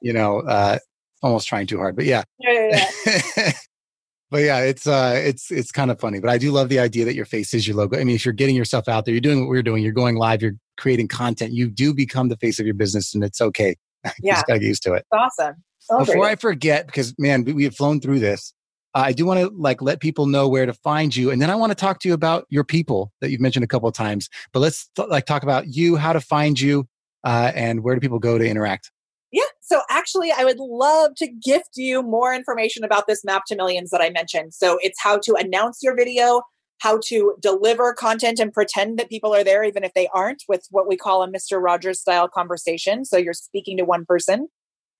D: you know, uh, almost trying too hard. But yeah,
B: yeah, yeah,
D: yeah. but yeah, it's uh, it's it's kind of funny. But I do love the idea that your face is your logo. I mean, if you're getting yourself out there, you're doing what we're doing. You're going live. You're creating content. You do become the face of your business, and it's okay.
B: Yeah,
D: just gotta get used to it.
B: It's awesome.
D: Before I forget, because man, we, we have flown through this. I do want to like let people know where to find you, and then I want to talk to you about your people that you've mentioned a couple of times. But let's th- like talk about you, how to find you, uh, and where do people go to interact.
B: So actually, I would love to gift you more information about this map to millions that I mentioned. So it's how to announce your video, how to deliver content and pretend that people are there, even if they aren't, with what we call a Mr. Rogers style conversation. So you're speaking to one person,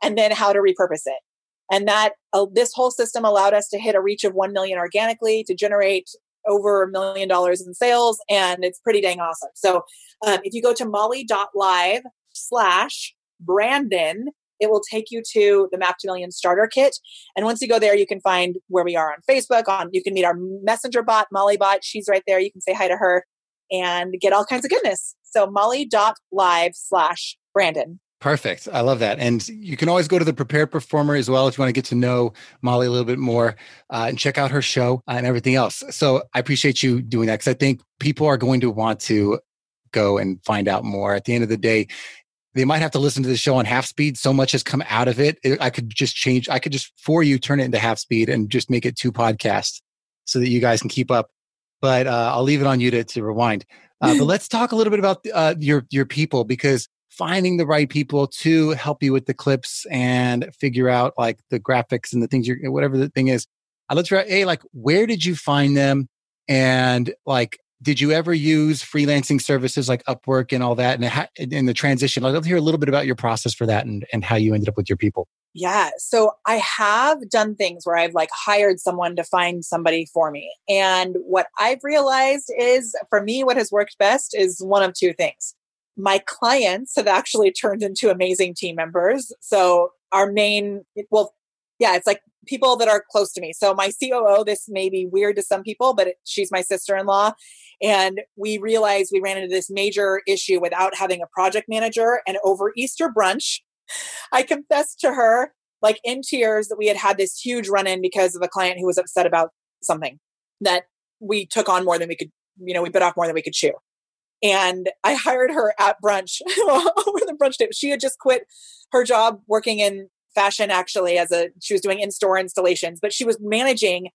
B: and then how to repurpose it and that uh, this whole system allowed us to hit a reach of 1 million organically to generate over a million dollars in sales and it's pretty dang awesome so um, if you go to molly.live slash brandon it will take you to the map to million starter kit and once you go there you can find where we are on facebook on you can meet our messenger bot molly bot she's right there you can say hi to her and get all kinds of goodness so molly.live slash brandon
D: Perfect. I love that. And you can always go to the Prepared Performer as well if you want to get to know Molly a little bit more uh, and check out her show uh, and everything else. So I appreciate you doing that because I think people are going to want to go and find out more. At the end of the day, they might have to listen to the show on half speed. So much has come out of it. I could just change, I could just for you turn it into half speed and just make it two podcasts so that you guys can keep up. But uh, I'll leave it on you to, to rewind. Uh, but let's talk a little bit about uh, your your people because finding the right people to help you with the clips and figure out like the graphics and the things you're whatever the thing is. I looked for a like where did you find them and like did you ever use freelancing services like Upwork and all that and in the transition? I'd love to hear a little bit about your process for that and, and how you ended up with your people.
B: Yeah. So I have done things where I've like hired someone to find somebody for me. And what I've realized is for me, what has worked best is one of two things my clients have actually turned into amazing team members. So our main, well, yeah, it's like people that are close to me. So my COO, this may be weird to some people, but it, she's my sister-in-law. And we realized we ran into this major issue without having a project manager. And over Easter brunch, I confessed to her, like in tears, that we had had this huge run in because of a client who was upset about something that we took on more than we could, you know, we bit off more than we could chew. And I hired her at brunch over the brunch table. She had just quit her job working in fashion, actually, as a she was doing in store installations, but she was managing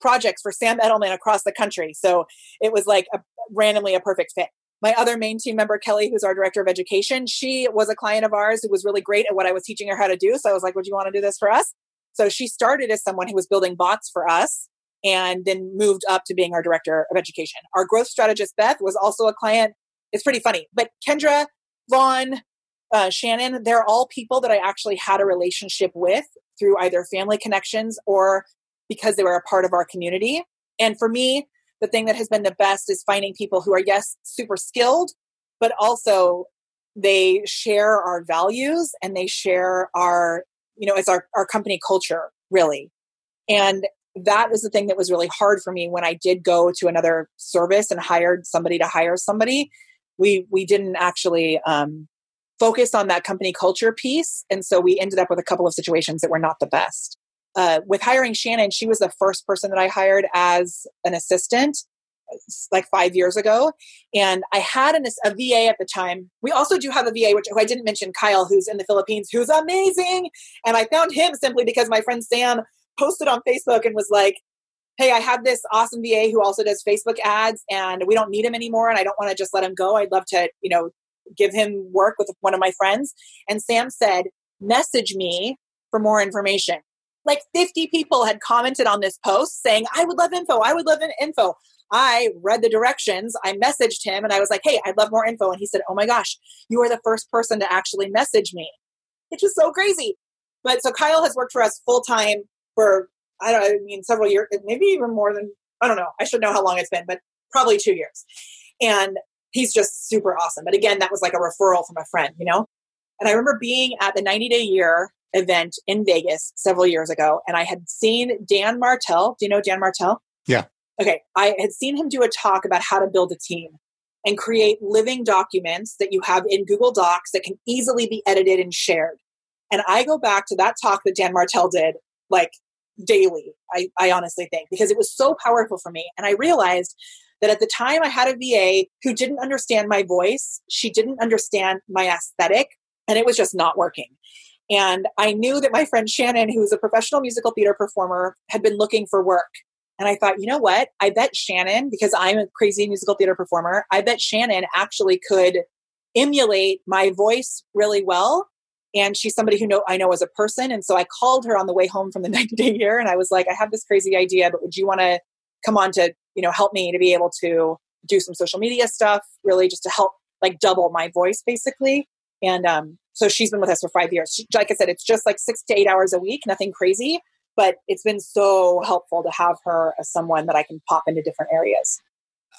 B: projects for Sam Edelman across the country. So it was like a, randomly a perfect fit. My other main team member, Kelly, who's our director of education, she was a client of ours who was really great at what I was teaching her how to do. So I was like, Would you want to do this for us? So she started as someone who was building bots for us and then moved up to being our director of education. Our growth strategist, Beth, was also a client. It's pretty funny. But Kendra, Vaughn, uh, Shannon, they're all people that I actually had a relationship with through either family connections or because they were a part of our community. And for me, the thing that has been the best is finding people who are, yes, super skilled, but also they share our values and they share our, you know, it's our, our company culture, really. And that was the thing that was really hard for me when I did go to another service and hired somebody to hire somebody. We we didn't actually um, focus on that company culture piece, and so we ended up with a couple of situations that were not the best. Uh, with hiring Shannon, she was the first person that I hired as an assistant like five years ago. And I had an, a VA at the time. We also do have a VA, which I didn't mention, Kyle, who's in the Philippines, who's amazing. And I found him simply because my friend Sam posted on Facebook and was like, Hey, I have this awesome VA who also does Facebook ads and we don't need him anymore. And I don't want to just let him go. I'd love to, you know, give him work with one of my friends. And Sam said, message me for more information. Like 50 people had commented on this post saying, I would love info. I would love an info. I read the directions. I messaged him and I was like, hey, I'd love more info. And he said, oh my gosh, you are the first person to actually message me, which is so crazy. But so Kyle has worked for us full time for, I don't I mean, several years, maybe even more than, I don't know. I should know how long it's been, but probably two years. And he's just super awesome. But again, that was like a referral from a friend, you know? And I remember being at the 90 day year event in Vegas several years ago, and I had seen Dan Martell. Do you know Dan Martell?
D: Yeah.
B: Okay. I had seen him do a talk about how to build a team and create living documents that you have in Google Docs that can easily be edited and shared. And I go back to that talk that Dan Martell did like daily, I, I honestly think, because it was so powerful for me. And I realized that at the time I had a VA who didn't understand my voice, she didn't understand my aesthetic, and it was just not working. And I knew that my friend Shannon, who's a professional musical theater performer, had been looking for work. And I thought, you know what? I bet Shannon, because I'm a crazy musical theater performer, I bet Shannon actually could emulate my voice really well. And she's somebody who know I know as a person. And so I called her on the way home from the 90 day year and I was like, I have this crazy idea, but would you want to come on to, you know, help me to be able to do some social media stuff, really just to help like double my voice basically. And um, so she's been with us for five years. She, like I said, it's just like six to eight hours a week, nothing crazy but it's been so helpful to have her as someone that I can pop into different areas.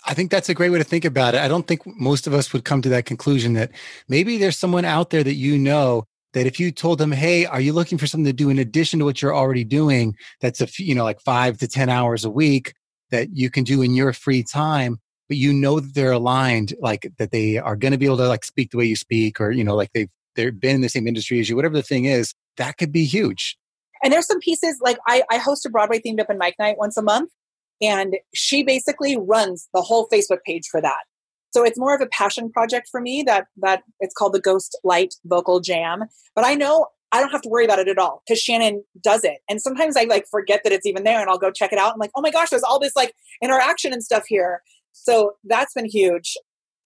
D: I think that's a great way to think about it. I don't think most of us would come to that conclusion that maybe there's someone out there that you know that if you told them, "Hey, are you looking for something to do in addition to what you're already doing? That's a you know like five to ten hours a week that you can do in your free time." But you know that they're aligned, like that they are going to be able to like speak the way you speak, or you know, like they've they've been in the same industry as you, whatever the thing is. That could be huge.
B: And there's some pieces like I, I host a Broadway themed open mic night once a month, and she basically runs the whole Facebook page for that. So it's more of a passion project for me that that it's called the Ghost Light Vocal Jam. But I know I don't have to worry about it at all because Shannon does it. And sometimes I like forget that it's even there and I'll go check it out. I'm like, oh my gosh, there's all this like interaction and stuff here. So that's been huge.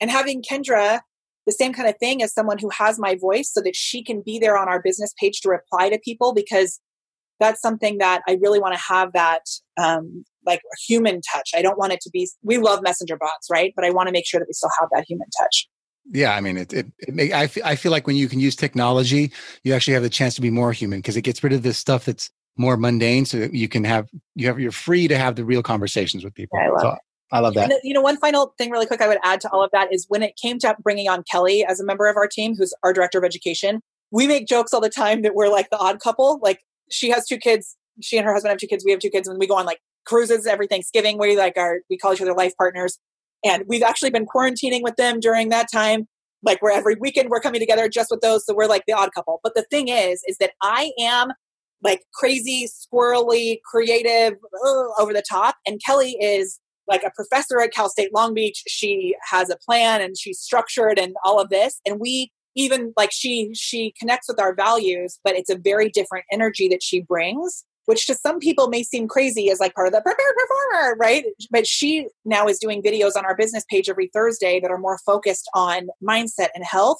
B: And having Kendra the same kind of thing as someone who has my voice so that she can be there on our business page to reply to people because that's something that I really want to have that um, like human touch. I don't want it to be. We love messenger bots, right? But I want to make sure that we still have that human touch.
D: Yeah, I mean, it. it, it may, I, f- I feel like when you can use technology, you actually have the chance to be more human because it gets rid of this stuff that's more mundane, so that you can have you have you're free to have the real conversations with people.
B: Yeah, I love
D: so, I love that.
B: And, you know, one final thing, really quick, I would add to all of that is when it came to bringing on Kelly as a member of our team, who's our director of education. We make jokes all the time that we're like the odd couple. Like she has two kids. She and her husband have two kids. We have two kids, and we go on like cruises every Thanksgiving. We like our we call each other life partners, and we've actually been quarantining with them during that time. Like where every weekend we're coming together just with those, so we're like the odd couple. But the thing is, is that I am like crazy, squirrely, creative, uh, over the top, and Kelly is like a professor at Cal State Long Beach. She has a plan and she's structured and all of this, and we even like she she connects with our values but it's a very different energy that she brings which to some people may seem crazy as like part of the prepared performer right? But she now is doing videos on our business page every thursday that are more focused on mindset and health.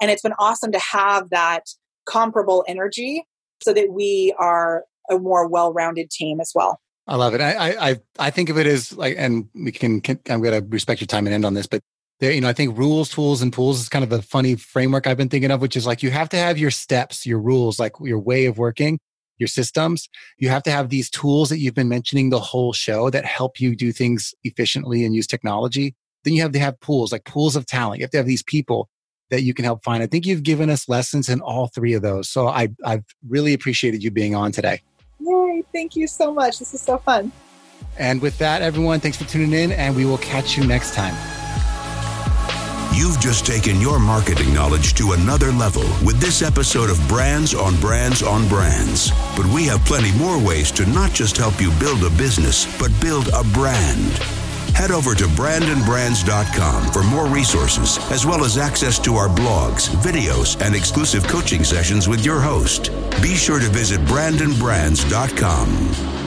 B: And it's been awesome to have that comparable energy so that we are a more well-rounded team as well
D: I love it. I, I I think of it as like, and we can. can I'm going to respect your time and end on this, but there, you know, I think rules, tools, and pools is kind of a funny framework I've been thinking of, which is like you have to have your steps, your rules, like your way of working, your systems. You have to have these tools that you've been mentioning the whole show that help you do things efficiently and use technology. Then you have to have pools, like pools of talent. You have to have these people that you can help find. I think you've given us lessons in all three of those. So I, I've really appreciated you being on today.
B: Yay. Thank you so much. This is so fun.
D: And with that, everyone, thanks for tuning in, and we will catch you next time.
C: You've just taken your marketing knowledge to another level with this episode of Brands on Brands on Brands. But we have plenty more ways to not just help you build a business, but build a brand. Head over to brandonbrands.com for more resources, as well as access to our blogs, videos, and exclusive coaching sessions with your host. Be sure to visit brandonbrands.com.